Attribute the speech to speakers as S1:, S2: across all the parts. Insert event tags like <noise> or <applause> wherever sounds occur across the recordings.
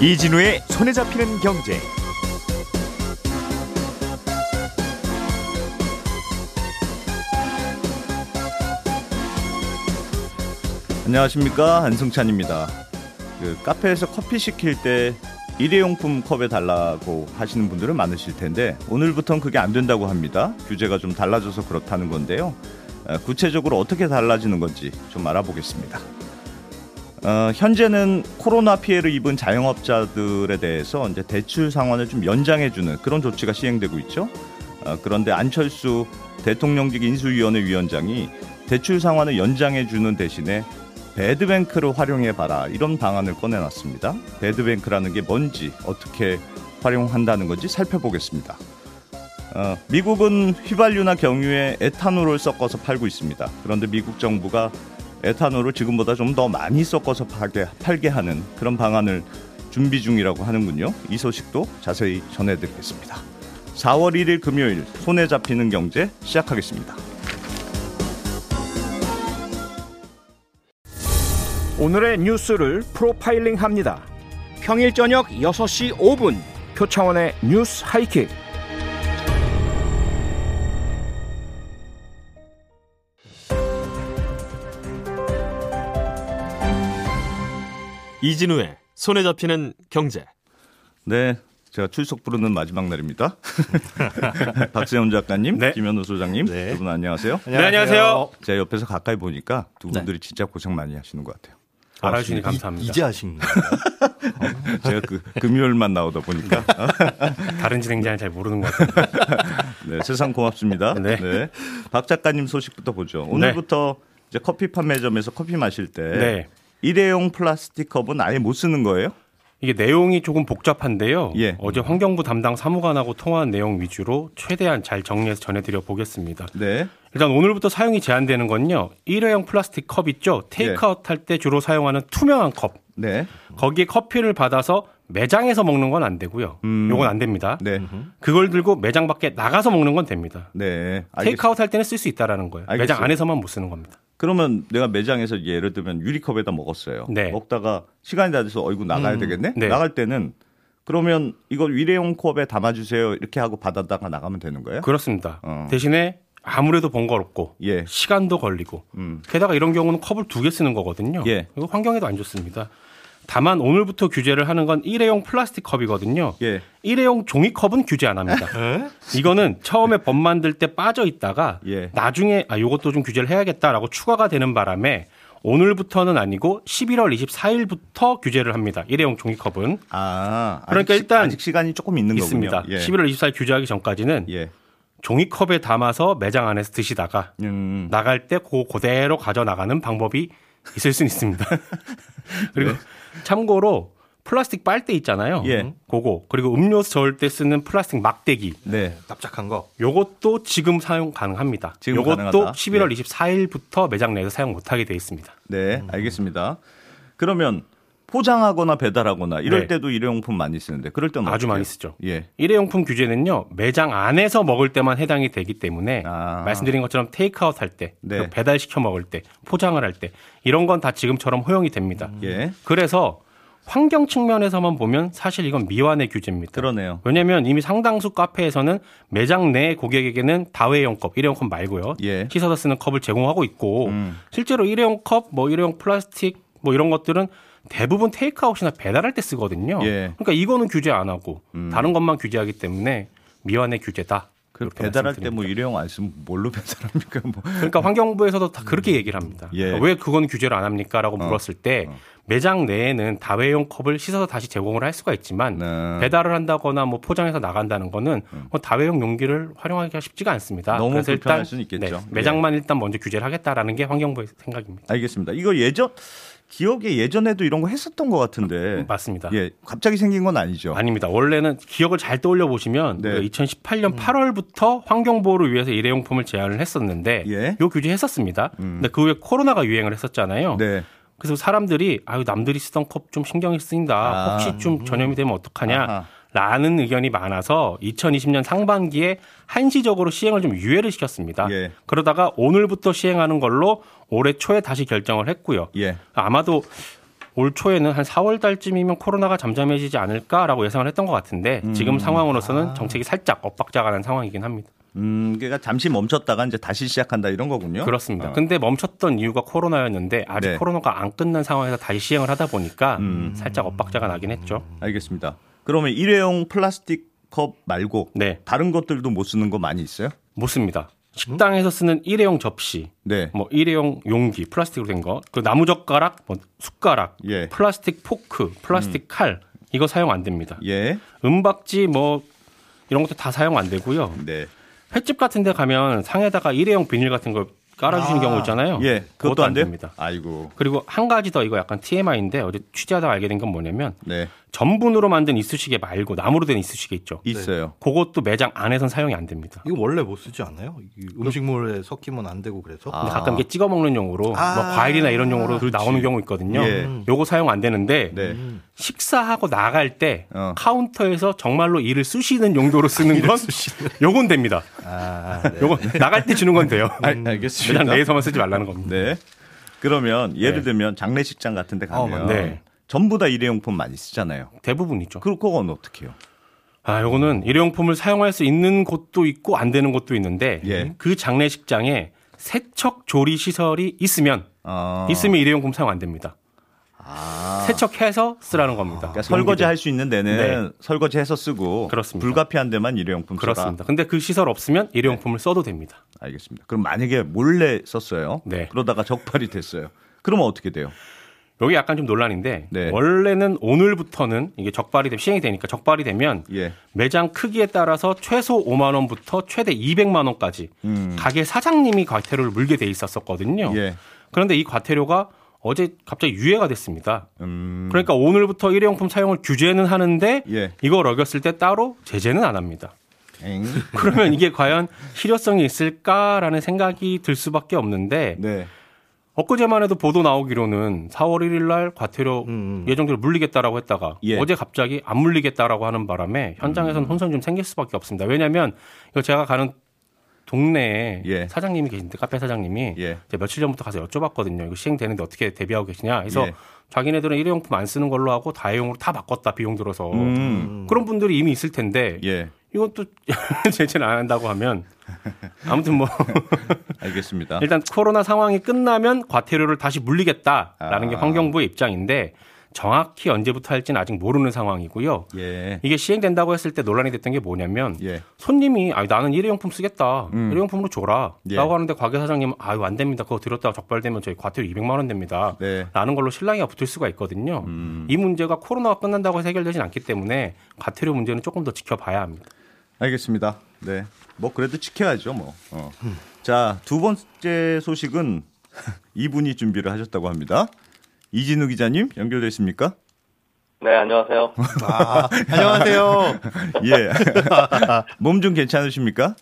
S1: 이진우의 손에 잡히는 경제.
S2: 안녕하십니까 한승찬입니다. 그 카페에서 커피 시킬 때 일회용품 컵에 달라고 하시는 분들은 많으실 텐데 오늘부터는 그게 안 된다고 합니다. 규제가 좀 달라져서 그렇다는 건데요. 어, 구체적으로 어떻게 달라지는 건지 좀 알아보겠습니다. 어, 현재는 코로나 피해를 입은 자영업자들에 대해서 이제 대출 상환을 좀 연장해주는 그런 조치가 시행되고 있죠. 어, 그런데 안철수 대통령직 인수위원회 위원장이 대출 상환을 연장해주는 대신에 배드뱅크를 활용해 봐라 이런 방안을 꺼내놨습니다. 배드뱅크라는 게 뭔지 어떻게 활용한다는 건지 살펴보겠습니다. 어, 미국은 휘발유나 경유에 에탄올을 섞어서 팔고 있습니다. 그런데 미국 정부가 에탄올을 지금보다 좀 더 많이 섞어서 팔게, 팔게 하는 그런 방안을 준비 중이라고 하는군요. 이 소식도 자세히 전해드리겠습니다. 4월 1일 금요일 손에 잡히는 경제 시작하겠습니다.
S3: 오늘의 뉴스를 프로파일링 합니다. 평일 저녁 6시 5분 표창원의 뉴스 하이킥.
S4: 이진우의 손에 잡히는 경제.
S2: 네, 제가 출석 부르는 마지막 날입니다. <laughs> 박세훈 작가님,
S4: 네.
S2: 김현우 소장님,
S4: 네.
S2: 두분 안녕하세요.
S4: 네, 안녕하세요.
S2: 제가 옆에서 가까이 보니까 두 분들이 진짜 고생 많이 하시는 것 같아요.
S4: 알아주시니 감사합니다.
S5: 이제 하신 거예요? <laughs>
S2: 제가 그 금요일만 나오다 보니까 <laughs>
S4: 다른 진행자는 잘 모르는 것 같아요.
S2: 네, 세상 고맙습니다.
S4: 네.
S2: 박 작가님 소식부터 보죠. 오늘부터 이제 커피 판매점에서 커피 마실 때
S4: 네.
S2: 일회용 플라스틱 컵은 아예 못 쓰는 거예요?
S4: 이게 내용이 조금 복잡한데요.
S2: 예.
S4: 어제 환경부 담당 사무관하고 통화한 내용 위주로 최대한 잘 정리해서 전해드려 보겠습니다.
S2: 네.
S4: 일단 오늘부터 사용이 제한되는 건요. 일회용 플라스틱 컵 있죠. 테이크아웃 할때 주로 사용하는 투명한 컵.
S2: 네.
S4: 거기에 커피를 받아서 매장에서 먹는 건 안 되고요.
S2: 음.
S4: 요건 안 됩니다.
S2: 네.
S4: 그걸 들고 매장 밖에 나가서 먹는 건 됩니다.
S2: 네. 알겠-
S4: 테이크아웃 할 때는 쓸 수 있다라는 거예요.
S2: 알겠어요.
S4: 매장 안에서만 못 쓰는 겁니다.
S2: 그러면 내가 매장에서 예를 들면 유리컵에다 먹었어요.
S4: 네.
S2: 먹다가 시간이 다 돼서 어이구 나가야 되겠네.
S4: 네.
S2: 나갈 때는 그러면 이거 일회용 컵에 담아주세요 이렇게 하고 받았다가 나가면 되는 거예요?
S4: 그렇습니다.
S2: 어.
S4: 대신에 아무래도 번거롭고
S2: 예.
S4: 시간도 걸리고
S2: 음.
S4: 게다가 이런 경우는 컵을 두 개 쓰는 거거든요.
S2: 예.
S4: 환경에도 안 좋습니다. 다만 오늘부터 규제를 하는 건 일회용 플라스틱 컵이거든요.
S2: 예.
S4: 일회용 종이컵은 규제 안 합니다. <laughs> 이거는 처음에 법 만들 때 빠져 있다가
S2: 예.
S4: 나중에 아 요것도 좀 규제를 해야겠다라고 추가가 되는 바람에 오늘부터는 아니고 11월 24일부터 규제를 합니다. 일회용 종이컵은
S2: 아.
S4: 그러니까
S2: 아직
S4: 일단
S2: 아직 시간이 조금 있는
S4: 있습니다.
S2: 거군요. 예.
S4: 11월 24일 규제하기 전까지는
S2: 예.
S4: 종이컵에 담아서 매장 안에서 드시다가
S2: 음.
S4: 나갈 때그 그대로 가져 나가는 방법이 있을 수는 있습니다. <laughs> 그리고 참고로 플라스틱 빨대 있잖아요.
S2: 예.
S4: 그거 그리고 음료수 저을 때 쓰는 플라스틱 막대기
S2: 네.
S5: 납작한 거.
S4: 요것도 지금 사용 가능합니다.
S2: 지금
S4: 요것도
S2: 가능하다.
S4: 11월
S2: 예.
S4: 24일부터 매장 내에서 사용 못하게 돼 있습니다.
S2: 네. 알겠습니다. 그러면 포장하거나 배달하거나 이럴
S4: 네.
S2: 때도 일회용품 많이 쓰는데 그럴 때는
S4: 아주
S2: 어떻게
S4: 많이? 쓰죠.
S2: 예.
S4: 일회용품 규제는요 매장 안에서 먹을 때만 해당이 되기 때문에
S2: 아.
S4: 말씀드린 것처럼 테이크아웃 할 때,
S2: 네.
S4: 배달 시켜 먹을 때, 포장을 할 때 이런 건 다 지금처럼 허용이 됩니다.
S2: 예.
S4: 그래서 환경 측면에서만 보면 사실 이건 미완의 규제입니다.
S2: 그러네요.
S4: 왜냐하면 이미 상당수 카페에서는 매장 내 고객에게는 다회용 컵, 일회용 컵 말고요.
S2: 예.
S4: 씻어서 쓰는 컵을 제공하고 있고
S2: 음.
S4: 실제로 일회용 컵, 뭐 일회용 플라스틱 뭐 이런 것들은 대부분 테이크아웃이나 배달할 때 쓰거든요.
S2: 예.
S4: 그러니까 이거는 규제 안 하고
S2: 음.
S4: 다른 것만 규제하기 때문에 미완의 규제다.
S2: 그 배달할 때. 뭐 일회용 안 쓰면 뭘로 <laughs> 배달합니까? 뭐.
S4: 그러니까 환경부에서도 다 그렇게 얘기를 합니다.
S2: 예.
S4: 그러니까 왜 그건 규제를 안 합니까?라고 물었을 때
S2: 어.
S4: 매장 내에는 다회용 컵을 씻어서 다시 제공을 할 수가 있지만
S2: 네.
S4: 배달을 한다거나 뭐 포장해서 나간다는 거는 뭐 다회용 용기를 활용하기가 쉽지가 않습니다.
S2: 너무
S4: 그래서
S2: 불편할
S4: 일단
S2: 수는 있겠죠.
S4: 네, 매장만 일단 먼저 규제를 하겠다라는 게 환경부의 생각입니다.
S2: 알겠습니다. 이거 예전 기억에 예전에도 이런 거 했었던 것 같은데.
S4: 맞습니다.
S2: 예, 갑자기 생긴 건 아니죠.
S4: 아닙니다. 원래는 기억을 잘 떠올려 보시면
S2: 네.
S4: 2018년 8월부터 환경 보호를 위해서 일회용품을 제한을 했었는데
S2: 예.
S4: 요 규제 했었습니다. 근데 그 후에 코로나가 유행을 했었잖아요.
S2: 네.
S4: 그래서 사람들이 아유 남들이 쓰던 컵 좀 신경이 쓰인다.
S2: 아.
S4: 혹시 좀 전염이 되면 어떡하냐.
S2: 아하.
S4: 라는 의견이 많아서 2020년 상반기에 한시적으로 시행을 좀 유예를 시켰습니다.
S2: 예.
S4: 그러다가 오늘부터 시행하는 걸로 올해 초에 다시 결정을 했고요.
S2: 예.
S4: 아마도 올 초에는 한 4월 달쯤이면 코로나가 잠잠해지지 않을까라고 예상을 했던 것 같은데 지금 상황으로서는 정책이 살짝 엇박자가 난 상황이긴 합니다.
S2: 음, 그러니까 잠시 멈췄다가 이제 다시 시작한다 이런 거군요.
S4: 그렇습니다.
S2: 어.
S4: 근데 멈췄던 이유가 코로나였는데 아직
S2: 네.
S4: 코로나가 안 끝난 상황에서 다시 시행을 하다 보니까
S2: 음.
S4: 살짝 엇박자가 나긴 했죠.
S2: 알겠습니다. 그러면 일회용 플라스틱 컵 말고
S4: 네,
S2: 다른 것들도 못 쓰는 거 많이 있어요?
S4: 못 씁니다. 식당에서 쓰는 일회용 접시,
S2: 네.
S4: 뭐 일회용 용기, 플라스틱으로 된 거, 그 나무 젓가락, 뭐 숟가락,
S2: 예.
S4: 플라스틱 포크, 플라스틱 칼 이거 사용 안 됩니다.
S2: 예.
S4: 은박지 뭐 이런 것도 다 사용 안 되고요.
S2: 네.
S4: 횟집 같은 데 가면 상에다가 일회용 비닐 같은 거 깔아주시는
S3: 아,
S4: 경우 있잖아요.
S2: 예. 그것도 안 돼요?
S4: 됩니다.
S2: 아이고.
S4: 그리고 한 가지 더 이거 약간 TMI인데 어제 취재하다가 알게 된 건 뭐냐면
S2: 네.
S4: 전분으로 만든 이쑤시개 말고 나무로 된 이쑤시개 있죠.
S2: 있어요.
S4: 그것도 매장 안에선 사용이 안 됩니다.
S5: 이거 원래 못 쓰지 않아요? 이 음식물에 섞이면 안 되고 그래서.
S2: 아.
S4: 가끔 이게 찍어 먹는 용으로
S5: 아.
S4: 뭐 과일이나 이런 용으로
S2: 그렇지.
S4: 나오는 경우 있거든요.
S2: 예.
S4: 요거 사용 안 되는데
S2: 네.
S4: 식사하고 나갈 때
S2: 어.
S4: 카운터에서 정말로 이를 쑤시는 용도로 쓰는 <laughs> 건 요건 됩니다.
S5: 아, 네.
S4: 요건 나갈 때 주는 건 돼요.
S2: 알, 알겠습니다.
S4: 매장 내에서만 쓰지 말라는 겁니다.
S2: 네. 그러면 예를
S4: 네.
S2: 들면 장례식장 같은 데 가면
S4: 어, 네.
S2: 전부 다 일회용품 많이 쓰잖아요.
S4: 대부분이죠.
S2: 그 그건 어떻게 해요?
S4: 아, 요거는 일회용품을 사용할 수 있는 곳도 있고 안 되는 곳도 있는데
S2: 예.
S4: 그 장례식장에 세척 조리 시설이 있으면
S2: 어.
S4: 있으면 일회용품 사용 안 됩니다.
S2: 아.
S4: 세척해서 쓰라는 겁니다.
S2: 그러니까 설거지. 할 수 있는 데는 설거지해서 쓰고
S4: 그렇습니다.
S2: 불가피한 데만 일회용품 써라.
S4: 그렇습니다. 근데 그 시설 없으면 일회용품을 써도 됩니다.
S2: 알겠습니다. 그럼 만약에 몰래 썼어요.
S4: 네.
S2: 그러다가 적발이 됐어요. 그러면 어떻게 돼요?
S4: 여기 약간 좀 논란인데
S2: 네.
S4: 원래는 오늘부터는 이게 적발이 되, 시행이 되니까 적발이 되면
S2: 예.
S4: 매장 크기에 따라서 최소 5만 원부터 최대 200만 원까지
S2: 음.
S4: 가게 사장님이 과태료를 물게 돼 있었었거든요.
S2: 예.
S4: 그런데 이 과태료가 어제 갑자기 유예가 됐습니다.
S2: 음.
S4: 그러니까 오늘부터 일회용품 사용을 규제는 하는데
S2: 예.
S4: 이걸 어겼을 때 따로 제재는 안 합니다.
S2: 엥. <laughs>
S4: 그러면 이게 과연 실효성이 있을까라는 생각이 들 수밖에 없는데
S2: 네.
S4: 엊그제만 해도 보도 나오기로는 4월 1일 날 과태료
S5: 음.
S4: 예정대로 물리겠다라고 했다가
S2: 예.
S4: 어제 갑자기 안 물리겠다라고 하는 바람에 현장에서는
S2: 음.
S4: 혼선이 좀 생길 수밖에 없습니다. 왜냐하면 이거 제가 가는 동네에
S2: 예.
S4: 사장님이 계신데 카페 사장님이
S2: 예.
S4: 제가 며칠 전부터 가서 여쭤봤거든요. 이거 시행되는데 어떻게 대비하고 계시냐. 그래서
S2: 예.
S4: 자기네들은 일회용품 안 쓰는 걸로 하고 다회용으로 다 바꿨다 비용 들어서
S2: 음.
S4: 그런 분들이 이미 있을 텐데
S2: 예.
S4: 이건 또 <laughs> 제재를 안 한다고 하면 <laughs> 아무튼 뭐 <laughs>
S2: 알겠습니다.
S4: 일단 코로나 상황이 끝나면 과태료를 다시 물리겠다라는 게
S2: 아.
S4: 환경부의 입장인데 정확히 언제부터 할지는 아직 모르는 상황이고요.
S2: 예.
S4: 이게 시행된다고 했을 때 논란이 됐던 게 뭐냐면
S2: 예.
S4: 손님이 아 나는 일회용품 쓰겠다.
S2: 음.
S4: 일회용품으로 줘라.
S2: 예.
S4: 라고 하는데 가게 사장님은 아유 안 됩니다. 그거 들었다가 적발되면 저희 과태료 200만 원 됩니다.
S2: 네.
S4: 라는 걸로 신랑이가 붙을 수가 있거든요.
S2: 음.
S4: 이 문제가 코로나가 끝난다고 해서 해결되진 않기 때문에 과태료 문제는 조금 더 지켜봐야 합니다.
S2: 알겠습니다. 네. 뭐 그래도 지켜야죠, 뭐. 어. 자, 두 번째 소식은 <laughs> 이분이 준비를 하셨다고 합니다. 이진우 기자님 연결됐습니까?
S6: 네, 안녕하세요.
S5: 아, 안녕하세요. <laughs>
S2: 예. <laughs> 몸 좀 괜찮으십니까?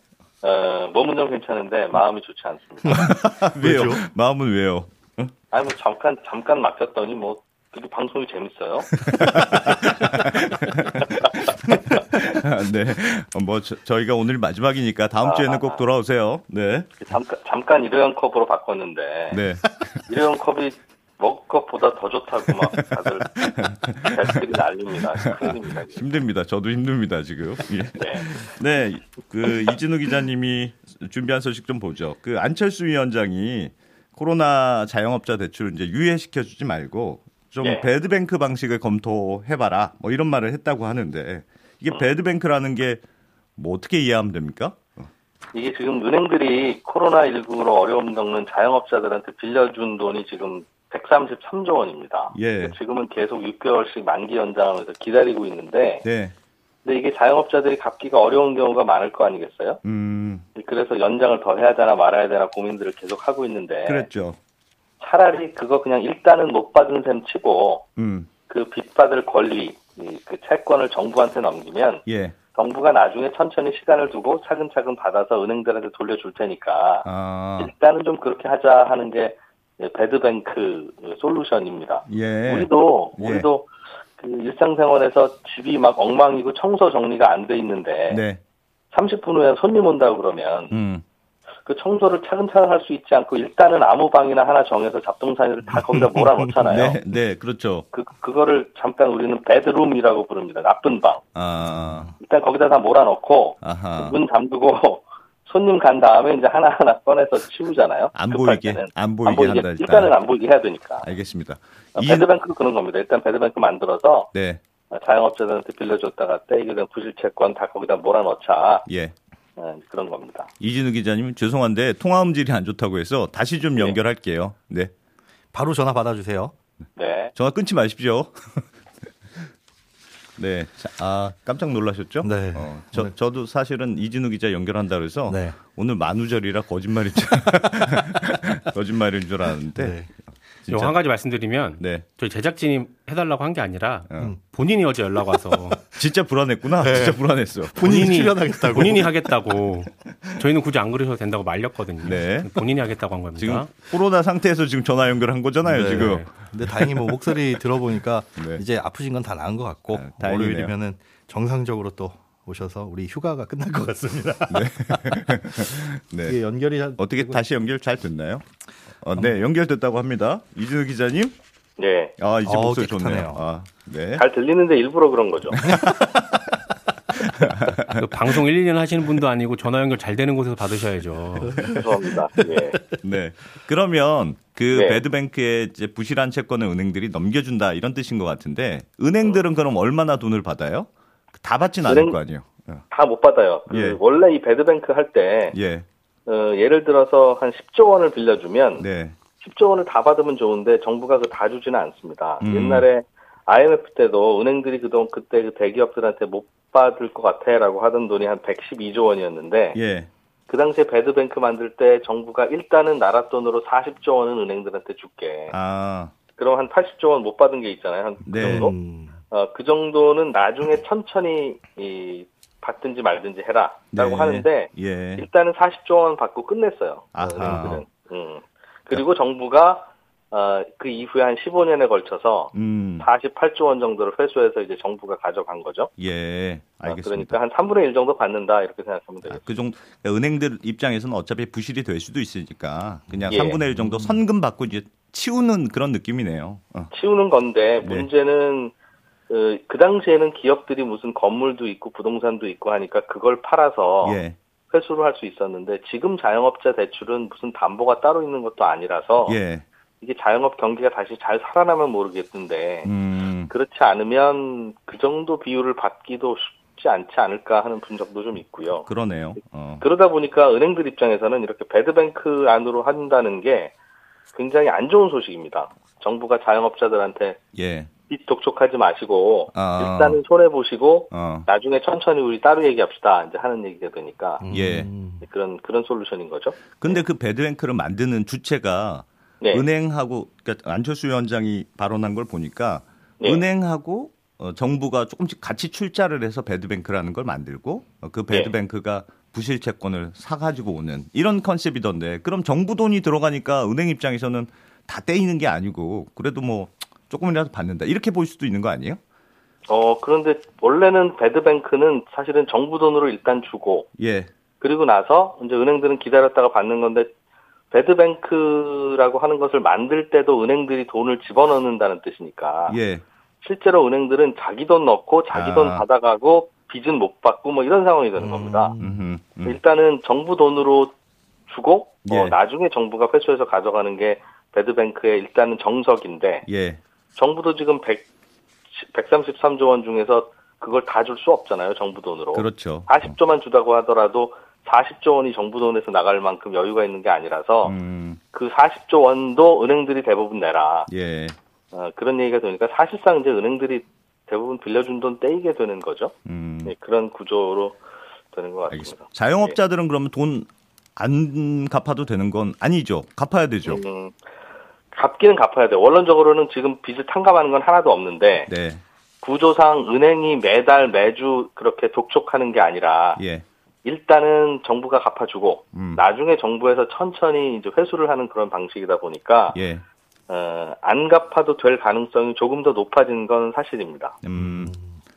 S6: 어, 몸은 좀 괜찮은데 마음이 좋지 않습니다.
S2: 왜요? 마음은 왜요?
S6: 아니 뭐 잠깐 잠깐 맡겼더니 뭐 되게 방송이 재밌어요. <laughs>
S2: 네. 어, 뭐 저, 희가 오늘 마지막이니까 다음 주에는 꼭 돌아오세요. 네.
S6: 잠깐 잠깐 일회용 컵으로 바꿨는데
S2: 네. <laughs>
S6: 일회용 컵이 먹 컵보다 더 좋다고 막 다들 댓글이 날립니다. 큰일입니다.
S2: 힘듭니다. 저도 힘듭니다, 지금. <laughs> 예.
S6: 네.
S2: 네. 그 이진우 기자님이 준비한 소식 좀 보죠. 그 안철수 위원장이 코로나 자영업자 대출 이제 유예시켜 주지 말고 좀
S6: 예.
S2: 배드뱅크 방식을 검토해 봐라. 뭐 이런 말을 했다고 하는데 이게
S6: 음.
S2: 배드뱅크라는 게 뭐 어떻게 이해하면 됩니까?
S6: 이게 지금 은행들이 코로나19로 어려움 겪는 자영업자들한테 빌려준 돈이 지금 133조 원입니다.
S2: 예.
S6: 지금은 계속 6개월씩 만기 연장하면서 기다리고 있는데
S2: 네.
S6: 근데 이게 자영업자들이 갚기가 어려운 경우가 많을 거 아니겠어요?
S2: 음.
S6: 그래서 연장을 더 해야 되나 말아야 되나 고민들을 계속 하고 있는데
S2: 그랬죠.
S6: 차라리 그거 그냥 일단은 못 받은 셈 치고
S2: 음.
S6: 그 빚받을 권리, 이- 그 채권을 정부한테 넘기면
S2: 예.
S6: 정부가 나중에 천천히 시간을 두고 차근차근 받아서 은행들한테 돌려줄 테니까
S2: 아.
S6: 일단은 좀 그렇게 하자 하는 게 배드뱅크 솔루션입니다.
S2: 예.
S6: 우리도
S2: 예.
S6: 우리도 그 일상생활에서 집이 막 엉망이고 청소 정리가 안 돼 있는데
S2: 네.
S6: 30분 후에 손님 온다고 그러면
S2: 음.
S6: 그 청소를 차근차근 할 수 있지 않고 일단은 아무 방이나 하나 정해서 잡동사니를 다 거기다 몰아놓잖아요. <laughs>
S2: 네, 네, 그렇죠.
S6: 그 그거를 잠깐 우리는 베드룸이라고 부릅니다. 나쁜 방.
S2: 아,
S6: 일단 거기다 다 몰아놓고
S2: 아하.
S6: 문 잠그고 <laughs> 손님 간 다음에 이제 하나하나 꺼내서 치우잖아요.
S2: 안 보이게,
S6: 때는.
S2: 안 보이게 한다, 일단.
S6: 일단은 안 보이게 해야 되니까.
S2: 알겠습니다.
S6: 어,
S2: 이-
S6: 배드뱅크도 그런 겁니다. 일단 배드뱅크 만들어서
S2: 네,
S6: 어, 자영업자들한테 빌려줬다가 떼이게 된 부실채권 다 거기다 몰아넣자
S2: 예.
S6: 어, 그런 겁니다.
S2: 이진우 기자님 죄송한데 통화 음질이 안 좋다고 해서 다시 좀 연결할게요. 네.
S5: 바로 전화 받아주세요.
S6: 네.
S2: 전화 끊지 마십시오. <laughs> 네. 자, 아, 깜짝 놀라셨죠?
S5: 네.
S2: 어, 저,
S5: 오늘-
S2: 저도 사실은 이진우 기자 연결한다 그래서
S5: 네.
S2: 오늘 만우절이라 거짓말인 줄, <laughs> 거짓말인 줄 알았는데.
S5: 네.
S2: 진짜-
S4: 한 가지 말씀드리면
S2: 네.
S4: 저희 제작진이 해달라고 한 게 아니라
S2: 어.
S4: 본인이 어제 연락 와서 <laughs>
S2: 진짜 불안했구나. 진짜 불안했어.
S5: 본인이 출연하겠다고.
S4: 본인이 하겠다고 저희는 굳이 안 그러셔도 된다고 말렸거든요.
S2: 네.
S4: 본인이 하겠다고 한 겁니다.
S2: 지금 코로나 상태에서 지금 전화 연결한 거잖아요,
S5: 네.
S2: 지금.
S5: 근데 다행히 뭐 목소리 들어보니까 <laughs>
S2: 네.
S5: 이제 아프신 건 다 나은 것 같고
S2: 아.
S5: 월요일이면은 정상적으로 또 오셔서 우리 휴가가 끝날 것 같습니다. <laughs>
S2: 네.
S5: 이게 연결이 잘-
S2: 어떻게 다시 연결 잘 됐나요? 어, 네, 연결됐다고 합니다. 이진우 기자님?
S6: 네.
S2: 아, 이제
S5: 어우,
S2: 목소리 좋네요.
S5: 깨끗하네요.
S2: 아, 네.
S6: 잘 들리는데 일부러 그런 거죠.
S4: 그 방송 1, 2년 하시는 분도 아니고 전화 연결 잘 되는 곳에서 받으셔야죠.
S6: 죄송합니다. 예.
S2: 네. 그러면 그
S6: 네.
S2: 배드뱅크에 이제 부실한 채권을 은행들이 넘겨준다 이런 뜻인 것 같은데 은행들은 그럼 얼마나 돈을 받아요? 다 받지는 않을 거 아니에요. 어.
S6: 다못 받아요. 그
S2: 예.
S6: 원래 이 배드뱅크 할때
S2: 예.
S6: 어, 예를 들어서 한 10조 원을 빌려주면
S2: 네.
S6: 10조 원을 다 받으면 좋은데 정부가 그 다 주지는 않습니다.
S2: 음.
S6: 옛날에 IMF 때도 은행들이 그동안 그때 그 대기업들한테 못 받을 것 같아라고 하던 돈이 한 112조 원이었는데
S2: 예.
S6: 그 당시에 배드뱅크 만들 때 정부가 일단은 나라 돈으로 40조 원은 은행들한테 줄게.
S2: 아.
S6: 그럼 한 80조 원 못 받은 게 있잖아요. 한그
S2: 네.
S6: 정도?
S5: 음,
S6: 어, 그 정도는 나중에 천천히 이, 받든지 말든지 해라라고
S2: 네.
S6: 하는데
S2: 예.
S6: 일단은 40조 원 받고 끝냈어요. 은행들은. 음. 그리고 정부가 어, 그 이후에 한 15년에 걸쳐서
S2: 음.
S6: 48조 원 정도를 회수해서 이제 정부가 가져간 거죠.
S2: 예.
S6: 어,
S2: 알겠습니다.
S6: 그러니까 한 3분의 1 정도 받는다 이렇게 생각하면
S2: 아,
S6: 되겠죠.
S2: 그 정도 그러니까 은행들 입장에서는 어차피 부실이 될 수도 있으니까 그냥
S6: 예.
S2: 3분의 1 정도 선금 받고 이제 치우는 그런 느낌이네요. 어.
S6: 치우는 건데
S2: 네.
S6: 문제는 그, 그 당시에는 기업들이 무슨 건물도 있고 부동산도 있고 하니까 그걸 팔아서
S2: 예.
S6: 회수를 할 수 있었는데 지금 자영업자 대출은 무슨 담보가 따로 있는 것도 아니라서
S2: 예.
S6: 이게 자영업 경기가 다시 잘 살아나면 모르겠는데
S2: 음.
S6: 그렇지 않으면 그 정도 비율을 받기도 쉽지 않지 않을까 하는 분석도 좀 있고요.
S2: 그러네요. 어.
S6: 그러다 보니까 은행들 입장에서는 이렇게 배드뱅크 안으로 한다는 게 굉장히 안 좋은 소식입니다. 정부가 자영업자들한테
S2: 예.
S6: 빚 독촉하지 마시고
S2: 아.
S6: 일단은 손해 보시고
S2: 어.
S6: 나중에 천천히 우리 따로 얘기합시다 이제 하는 얘기가 되니까
S2: 예.
S5: 음,
S6: 그런 그런 솔루션인 거죠.
S2: 근데 그 배드뱅크를 만드는 주체가
S6: 네.
S2: 은행하고 그러니까 안철수 위원장이 발언한 걸 보니까
S6: 네.
S2: 은행하고 어, 정부가 조금씩 같이 출자를 해서 배드뱅크라는 걸 만들고 어, 그
S6: 네.
S2: 배드뱅크가 부실 채권을 사가지고 오는 이런 컨셉이던데 그럼 정부 돈이 들어가니까 은행 입장에서는 다 떼이는 게 아니고 그래도 뭐 조금이라도 받는다 이렇게 볼 수도 있는 거 아니에요?
S6: 어 그런데 원래는 배드뱅크는 사실은 정부 돈으로 일단 주고
S2: 예,
S6: 그리고 나서 이제 은행들은 기다렸다가 받는 건데 배드뱅크라고 하는 것을 만들 때도 은행들이 돈을 집어넣는다는 뜻이니까
S2: 예,
S6: 실제로 은행들은 자기 돈 넣고 자기
S2: 아.
S6: 돈 받아가고 빚은 못 받고 뭐 이런 상황이 되는 겁니다.
S2: 음흠, 음.
S6: 일단은 정부 돈으로 주고
S2: 예.
S6: 어, 나중에 정부가 회수해서 가져가는 게 배드뱅크의 일단은 정석인데
S2: 예,
S6: 정부도 지금 100, 133조 원 중에서 그걸 다 줄 수 없잖아요 정부 돈으로
S2: 그렇죠.
S6: 40조만 주다고 하더라도 40조 원이 정부 돈에서 나갈 만큼 여유가 있는 게 아니라서
S2: 음,
S6: 그 40조 원도 은행들이 대부분 내라
S2: 예,
S6: 어, 그런 얘기가 되니까 사실상 이제 은행들이 대부분 빌려준 돈 떼이게 되는 거죠.
S2: 음.
S6: 네, 그런 구조로 되는 것 같습니다.
S2: 알겠습니다. 자영업자들은 그러면 돈 안 갚아도 되는 건 아니죠. 갚아야 되죠.
S6: 음, 갚기는 갚아야 돼요. 원론적으로는 지금 빚을 탕감하는 건 하나도 없는데
S2: 네,
S6: 구조상 은행이 매달 매주 그렇게 독촉하는 게 아니라
S2: 예,
S6: 일단은 정부가 갚아주고
S2: 음.
S6: 나중에 정부에서 천천히 이제 회수를 하는 그런 방식이다 보니까
S2: 예,
S6: 어, 안 갚아도 될 가능성이 조금 더 높아진 건 사실입니다.
S2: 음,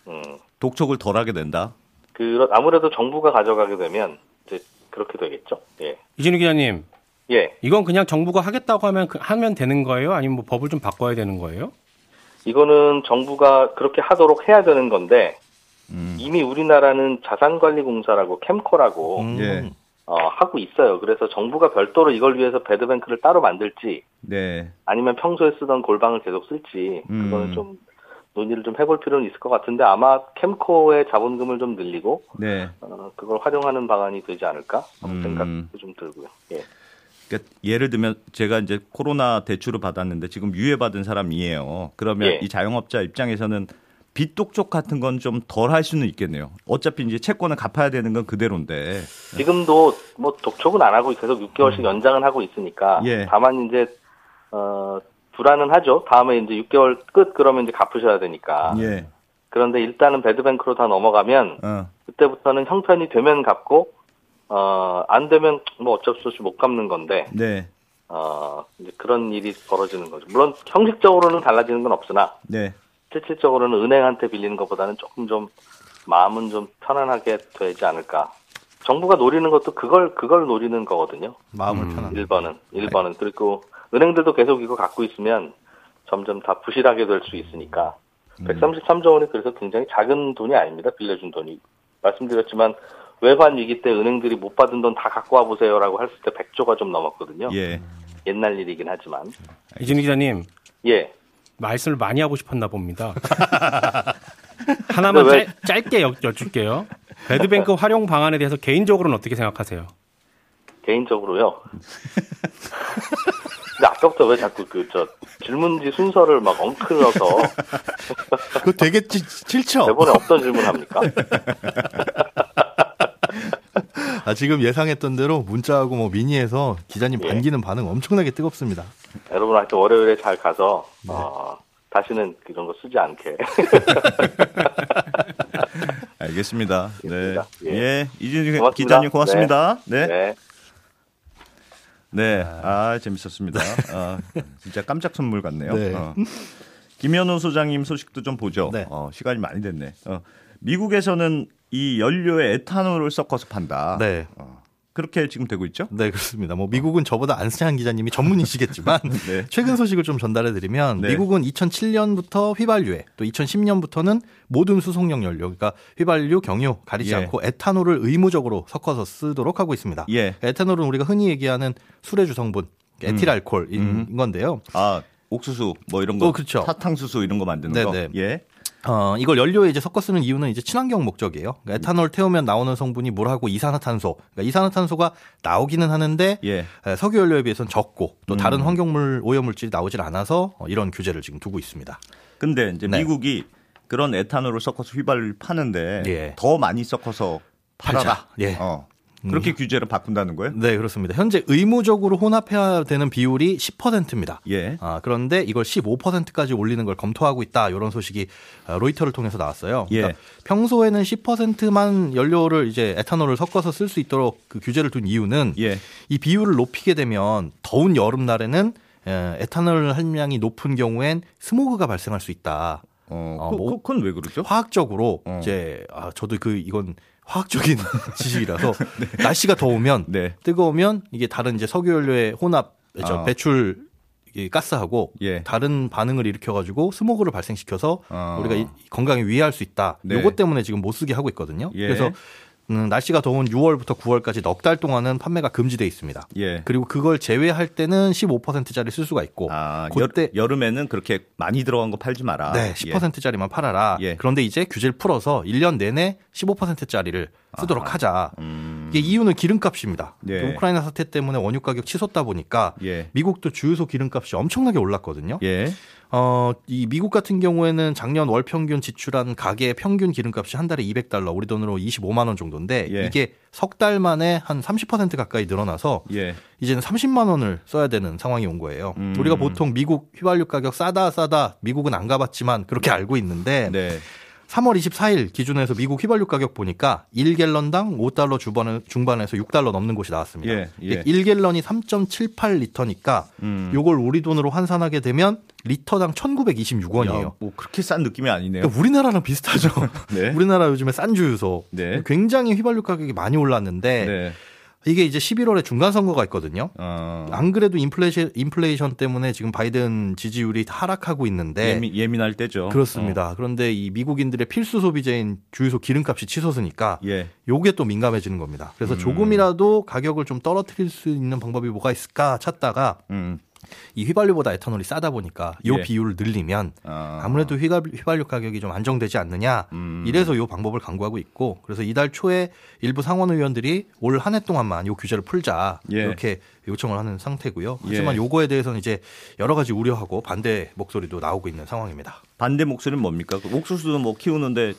S6: 음,
S2: 독촉을 덜하게 된다.
S6: 그 아무래도 정부가 가져가게 되면 이제 그렇게 되겠죠. 예.
S4: 이진우 기자님,
S6: 예.
S4: 이건 그냥 정부가 하겠다고 하면 그- 하면 되는 거예요? 아니면 뭐 법을 좀 바꿔야 되는 거예요?
S6: 이거는 정부가 그렇게 하도록 해야 되는 건데
S2: 음.
S6: 이미 우리나라는 자산관리공사라고 캠코라고
S5: 음.
S2: 예.
S6: 어, 하고 있어요. 그래서 정부가 별도로 이걸 위해서 배드뱅크를 따로 만들지
S2: 네.
S6: 아니면 평소에 쓰던 골방을 계속 쓸지
S2: 음.
S6: 그거는 좀 논의를 좀 해볼 필요는 있을 것 같은데 아마 캠코의 자본금을 좀 늘리고
S2: 네.
S6: 어, 그걸 활용하는 방안이 되지 않을까
S2: 음.
S6: 생각도 좀 들고요. 예.
S2: 그러니까 예를 들면 제가 이제 코로나 대출을 받았는데 지금 유예받은 사람이에요. 그러면
S6: 예.
S2: 이 자영업자 입장에서는 빚 독촉 같은 건 좀 덜 할 수는 있겠네요. 어차피 이제 채권을 갚아야 되는 건 그대로인데.
S6: 지금도 뭐 독촉은 안 하고 계속 6개월씩 연장은 하고 있으니까
S2: 음. 예.
S6: 다만 이제 어 불안은 하죠. 다음에 이제 6개월 끝 그러면 이제 갚으셔야 되니까.
S2: 예.
S6: 그런데 일단은 배드뱅크로 다 넘어가면
S2: 어.
S6: 그때부터는 형편이 되면 갚고 어 안 되면 뭐 어쩔 수 없이 못 갚는 건데
S2: 네.
S6: 어 이제 그런 일이 벌어지는 거죠. 물론 형식적으로는 달라지는 건 없으나
S2: 네.
S6: 실질적으로는 은행한테 빌리는 것보다는 조금 좀 마음은 좀 편안하게 되지 않을까. 정부가 노리는 것도 그걸 그걸 노리는 거거든요.
S5: 마음을
S2: 음.
S5: 편한.
S6: 1번은 1번은 그리고 은행들도 계속 이거 갖고 있으면 점점 다 부실하게 될 수 있으니까
S2: 음.
S6: 133조 원이 그래서 굉장히 작은 돈이 아닙니다. 빌려준 돈이 말씀드렸지만 외환 위기 때 은행들이 못 받은 돈 다 갖고 와 보세요라고 했을 때 100조가 좀 넘었거든요.
S2: 예.
S6: 옛날 일이긴 하지만
S4: 이진우 기자님,
S6: 예
S4: 말씀을 많이 하고 싶었나 봅니다. <laughs> 하나만
S6: 왜-
S4: 짧, 짧게 여, 여쭐게요. 배드뱅크 활용 방안에 대해서 개인적으로는 어떻게 생각하세요?
S6: 개인적으로요. 근데 아까부터 왜 자꾸 그 저 질문지 순서를 막 엉클어서
S5: 그거 되게 찌- 싫죠?
S6: 대본에 없던 질문 합니까?
S5: 아, 지금 예상했던 대로 문자하고 뭐 미니에서 기자님
S6: 예.
S5: 반기는 반응 엄청나게 뜨겁습니다.
S6: 여러분 하여튼 월요일에 잘 가서 어, 다시는 이런 거 쓰지 않게 <laughs>
S2: 알겠습니다. 네. 예.
S6: 예.
S2: 이진주
S6: 고맙습니다.
S2: 기자님 고맙습니다. 네.
S6: 네.
S2: 네. 아, 재밌었습니다. 아, 진짜 깜짝 선물 같네요.
S5: 네.
S2: 어. 김현우 소장님 소식도 좀 보죠.
S5: 네.
S2: 어, 시간이 많이 됐네. 어, 미국에서는 이 연료에 에탄올을 섞어서 판다.
S5: 네.
S2: 어, 그렇게 지금 되고 있죠?
S5: 네, 그렇습니다. 뭐 미국은 저보다 안세한 기자님이 전문이시겠지만 <laughs>
S2: 네.
S5: 최근 소식을 좀 전달해 드리면
S2: 네.
S5: 미국은 2007년부터 휘발유에 또 2010년부터는 모든 수송용 연료 그러니까 휘발유, 경유 가리지
S2: 예.
S5: 않고 에탄올을 의무적으로 섞어서 쓰도록 하고 있습니다.
S2: 예.
S5: 에탄올은 우리가 흔히 얘기하는 술의 주 성분 에틸알코올인
S2: 음.
S5: 건데요.
S2: 아, 옥수수 뭐 이런 거.
S5: 어, 그렇죠.
S2: 사탕수수 이런 거 만드는
S5: 네,
S2: 거.
S5: 네.
S2: 예.
S5: 어, 이걸 연료에 이제 섞어 쓰는 이유는 이제 친환경 목적이에요. 그러니까 에탄올 태우면 나오는 성분이 물하고 이산화탄소. 그러니까 이산화탄소가 나오기는 하는데
S2: 예.
S5: 에, 석유 연료에 비해서는 적고 또
S2: 음.
S5: 다른 환경물 오염 물질이 나오질 않아서 어, 이런 규제를 지금 두고 있습니다.
S2: 근데 이제
S5: 네.
S2: 미국이 그런 에탄올을 섞어서 휘발유를 파는데
S5: 예.
S2: 더 많이 섞어서 팔아라.
S5: 팔자. 예.
S2: 어. 그렇게 규제를 바꾼다는 거예요?
S5: 네, 그렇습니다. 현재 의무적으로 혼합해야 되는 비율이 10%입니다.
S2: 예.
S5: 아, 그런데 이걸 15%까지 올리는 걸 검토하고 있다. 이런 소식이 어, 로이터를 통해서 나왔어요.
S2: 예.
S5: 그러니까 평소에는 10%만 연료를 이제 에탄올을 섞어서 쓸 수 있도록 그 규제를 둔 이유는
S2: 예.
S5: 이 비율을 높이게 되면 더운 여름 날에는 에, 에탄올 함량이 높은 경우엔 스모그가 발생할 수 있다.
S2: 어,
S5: 어,
S2: 그,
S5: 뭐-
S2: 그, 그건 왜 그러죠?
S5: 화학적으로
S2: 어.
S5: 이제 아 저도 그 이건 화학적인 <laughs> 지식이라서 날씨가 더우면
S2: 네.
S5: 뜨거우면 이게 다른 이제 석유 연료의 혼합 저
S2: 어.
S5: 배출 이 가스하고
S2: 예.
S5: 다른 반응을 일으켜 가지고 스모그를 발생시켜서
S2: 어.
S5: 우리가 이- 건강에 위해할 수 있다.
S2: 네.
S5: 요것 때문에 지금 못 쓰게 하고 있거든요.
S2: 예.
S5: 그래서 음, 날씨가 더운 6월부터 9월까지 넉 달 동안은 판매가 금지돼 있습니다.
S2: 예.
S5: 그리고 그걸 제외할 때는 15%짜리 쓸 수가 있고
S2: 아,
S5: 그때
S2: 여, 름에는 그렇게 많이 들어간 거 팔지 마라.
S5: 네, 10%짜리만 팔아라.
S2: 예.
S5: 그런데 이제 규제를 풀어서 1년 내내 15%짜리를 쓰도록 하자.
S2: 음.
S5: 이게 이유는 기름값입니다.
S2: 예.
S5: 우크라이나 사태 때문에 원유 가격 치솟다 보니까
S2: 예.
S5: 미국도 주유소 기름값이 엄청나게 올랐거든요.
S2: 예.
S5: 어, 이 미국 같은 경우에는 작년 월 평균 지출한 가계 평균 기름값이 한 달에 200달러, 우리 돈으로 25만 원 정도인데
S2: 예.
S5: 이게 석 달 만에 한 30% 가까이 늘어나서
S2: 예.
S5: 이제는 30만 원을 써야 되는 상황이 온 거예요.
S2: 음.
S5: 우리가 보통 미국 휘발유 가격 싸다 싸다 미국은 안 가봤지만 그렇게 알고 있는데
S2: 네.
S5: 3월 24일 기준에서 미국 휘발유 가격 보니까 1갤런당 5달러 주반에, 중반에서 6달러 넘는 곳이 나왔습니다.
S2: 예, 예.
S5: 1갤런이 3.78리터니까
S2: 음.
S5: 요걸 우리 돈으로 환산하게 되면 리터당 1,926원이에요.
S2: 야, 뭐 그렇게 싼 느낌이 아니네요.
S5: 그러니까 우리나라랑 비슷하죠. <laughs>
S2: 네.
S5: 우리나라 요즘에 싼 주유소
S2: 네.
S5: 굉장히 휘발유 가격이 많이 올랐는데
S2: 네.
S5: 이게 이제 11월에 중간 선거가 있거든요.
S2: 어,
S5: 안 그래도 인플레이션, 인플레이션 때문에 지금 바이든 지지율이 하락하고 있는데
S2: 예민, 예민할 때죠.
S5: 네. 그렇습니다. 그런데 이 미국인들의 필수 소비재인 주유소 기름값이 치솟으니까
S2: 어, 예.
S5: 요게 또 민감해지는 겁니다. 그래서
S2: 음.
S5: 조금이라도 가격을 좀 떨어뜨릴 수 있는 방법이 뭐가 있을까 찾다가
S2: 음.
S5: 이 휘발유보다 에탄올이 싸다 보니까 요
S2: 예.
S5: 비율을 늘리면
S2: 아.
S5: 아무래도 휘발, 휘발유 가격이 좀 안정되지 않느냐
S2: 음.
S5: 이래서 요 방법을 강구하고 있고 그래서 이달 초에 일부 상원 의원들이 올 한 해 동안만 요 규제를 풀자
S2: 예.
S5: 이렇게 요청을 하는 상태고요.
S2: 예.
S5: 하지만 요거에 대해서는 이제 여러 가지 우려하고 반대 목소리도 나오고 있는 상황입니다.
S2: 반대 목소리는 뭡니까? 그 옥수수도 뭐 키우는데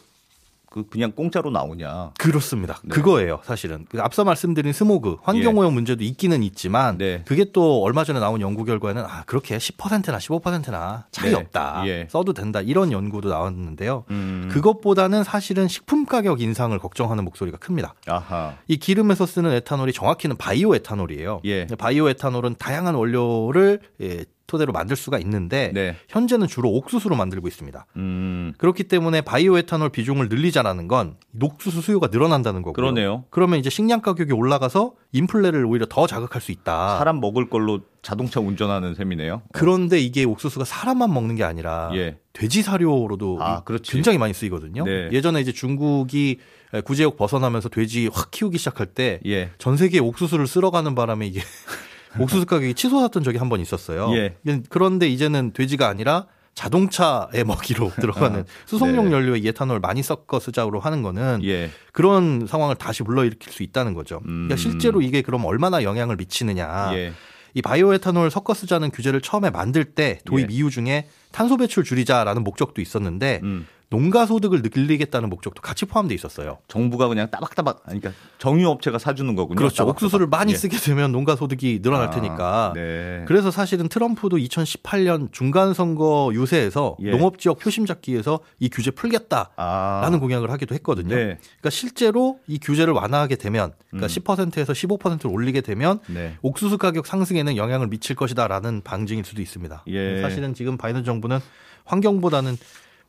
S2: 그 그냥 공짜로 나오냐?
S5: 그렇습니다.
S2: 네.
S5: 그거예요, 사실은. 그 앞서 말씀드린 스모그, 환경 오염 문제도 있기는 있지만
S2: 네.
S5: 그게 또 얼마 전에 나온 연구 결과에는 아, 그렇게 10%나 15%나 차이
S2: 네.
S5: 없다.
S2: 예.
S5: 써도 된다. 이런 연구도 나왔는데요.
S2: 음.
S5: 그것보다는 사실은 식품 가격 인상을 걱정하는 목소리가 큽니다.
S2: 아하.
S5: 이 기름에서 쓰는 에탄올이 정확히는 바이오 에탄올이에요.
S2: 예.
S5: 바이오 에탄올은 다양한 원료를 예, 토대로 만들 수가 있는데
S2: 네.
S5: 현재는 주로 옥수수로 만들고 있습니다.
S2: 음.
S5: 그렇기 때문에 바이오 에탄올 비중을 늘리자라는 건 녹수수 수요가 늘어난다는 거고요.
S2: 그러네요.
S5: 그러면 이제 식량 가격이 올라가서 인플레를 오히려 더 자극할 수 있다.
S2: 사람 먹을 걸로 자동차 운전하는 셈이네요.
S5: 그런데 이게 옥수수가 사람만 먹는 게 아니라
S2: 예.
S5: 돼지 사료로도
S2: 아.
S5: 굉장히 많이 쓰이거든요.
S2: 네.
S5: 예전에 이제 중국이 구제역 벗어나면서 돼지 확 키우기 시작할 때전
S2: 예.
S5: 세계에 옥수수를 쓸어가는 바람에 이게 <laughs> 옥수수 가격이 치솟았던 적이 한 번 있었어요.
S2: 예.
S5: 그런데 이제는 돼지가 아니라 자동차의 먹이로 <laughs> 들어가는 수송용
S2: 네.
S5: 연료에 이 에탄올 많이 섞어 쓰자고 하는 거는
S2: 예.
S5: 그런 상황을 다시 불러일으킬 수 있다는 거죠.
S2: 음.
S5: 그러니까 실제로 이게 그럼 얼마나 영향을 미치느냐.
S2: 예.
S5: 이 바이오 에탄올 섞어 쓰자는 규제를 처음에 만들 때 도입
S2: 예.
S5: 이유 중에 탄소 배출 줄이자라는 목적도 있었는데
S2: 음.
S5: 농가 소득을 늘리겠다는 목적도 같이 포함돼 있었어요.
S2: 정부가 그냥 따박따박 아니, 그러니까 정유업체가 사주는 거군요.
S5: 그렇죠.
S2: 따박따박.
S5: 옥수수를 많이
S2: 예.
S5: 쓰게 되면 농가 소득이 늘어날
S2: 아,
S5: 테니까.
S2: 네.
S5: 그래서 사실은 트럼프도 2018년 중간 선거 유세에서
S2: 예.
S5: 농업 지역 표심 잡기에서 이 규제 풀겠다라는
S2: 아.
S5: 공약을 하기도 했거든요.
S2: 네.
S5: 그러니까 실제로 이 규제를 완화하게 되면 그러니까
S2: 음.
S5: 10%에서 15%를 올리게 되면
S2: 네.
S5: 옥수수 가격 상승에는 영향을 미칠 것이다라는 방증일 수도 있습니다.
S2: 예.
S5: 사실은 지금 바이든 정부는 환경보다는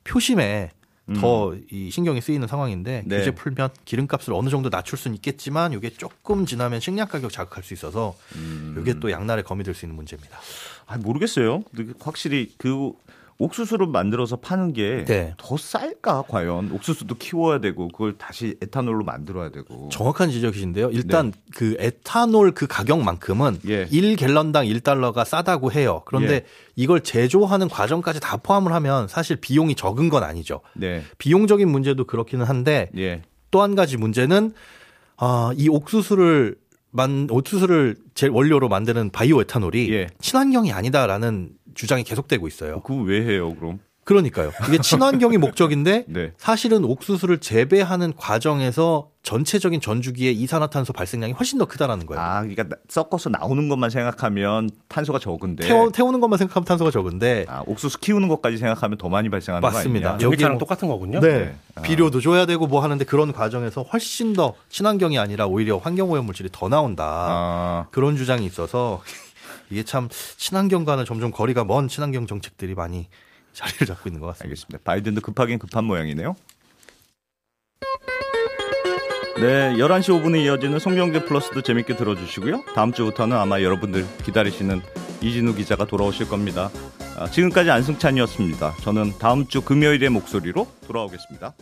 S5: 표심에 더이 신경이 쓰이는 상황인데
S2: 음. 네.
S5: 규제 풀면 기름값을 어느 정도 낮출 수는 있겠지만 이게 조금 지나면 식량 가격 자극할 수 있어서
S2: 음.
S5: 이게 또 양날의 검이 될 수 있는 문제입니다.
S2: 아, 모르겠어요. 확실히 그 옥수수를 만들어서 파는 게더
S5: 네.
S2: 쌀까 과연 옥수수도 키워야 되고 그걸 다시 에탄올로 만들어야 되고
S5: 정확한 지적이신데요. 일단 그 에탄올 그 가격만큼은
S2: 예.
S5: 1갤런당 1달러가 싸다고 해요. 그런데
S2: 예.
S5: 이걸 제조하는 과정까지 다 포함을 하면 사실 비용이 적은 건 아니죠.
S2: 네.
S5: 비용적인 문제도 그렇기는 한데
S2: 예.
S5: 또한 가지 문제는 아, 이 옥수수를 만 옥수수를 제 원료로 만드는 바이오 에탄올이
S2: 예.
S5: 친환경이 아니다라는 주장이 계속되고 있어요.
S2: 그거 왜 해요, 그럼?
S5: 그러니까요. 이게 친환경이 <laughs> 목적인데
S2: 네.
S5: 사실은 옥수수를 재배하는 과정에서 전체적인 전주기의 이산화탄소 발생량이 훨씬 더 크다라는 거예요.
S2: 아, 그러니까 나- 섞어서 나오는 것만 생각하면 탄소가 적은데
S5: 태워, 태우는 것만 생각하면 탄소가 적은데
S2: 아, 옥수수 키우는 것까지 생각하면 더 많이 발생하는
S5: 맞습니다.
S2: 거 아니냐?
S5: 여기
S4: 전기차랑
S5: 뭐-
S4: 똑같은 거군요.
S5: 네.
S2: 아.
S5: 비료도 줘야 되고 뭐 하는데 그런 과정에서 훨씬 더 친환경이 아니라 오히려 환경 오염 물질이 더 나온다.
S2: 아,
S5: 그런 주장이 있어서 이게 참 친환경과는 점점 거리가 먼 친환경 정책들이 많이 <laughs> 자리를 잡고 있는 것 같습니다.
S2: 알겠습니다. 바이든도 급하긴 급한 모양이네요. 네, 11시 5분에 이어지는 송경제 플러스도 재밌게 들어주시고요. 다음 주부터는 아마 여러분들 기다리시는 이진우 기자가 돌아오실 겁니다. 아, 지금까지 안승찬이었습니다. 저는 다음 주 금요일의 목소리로 돌아오겠습니다.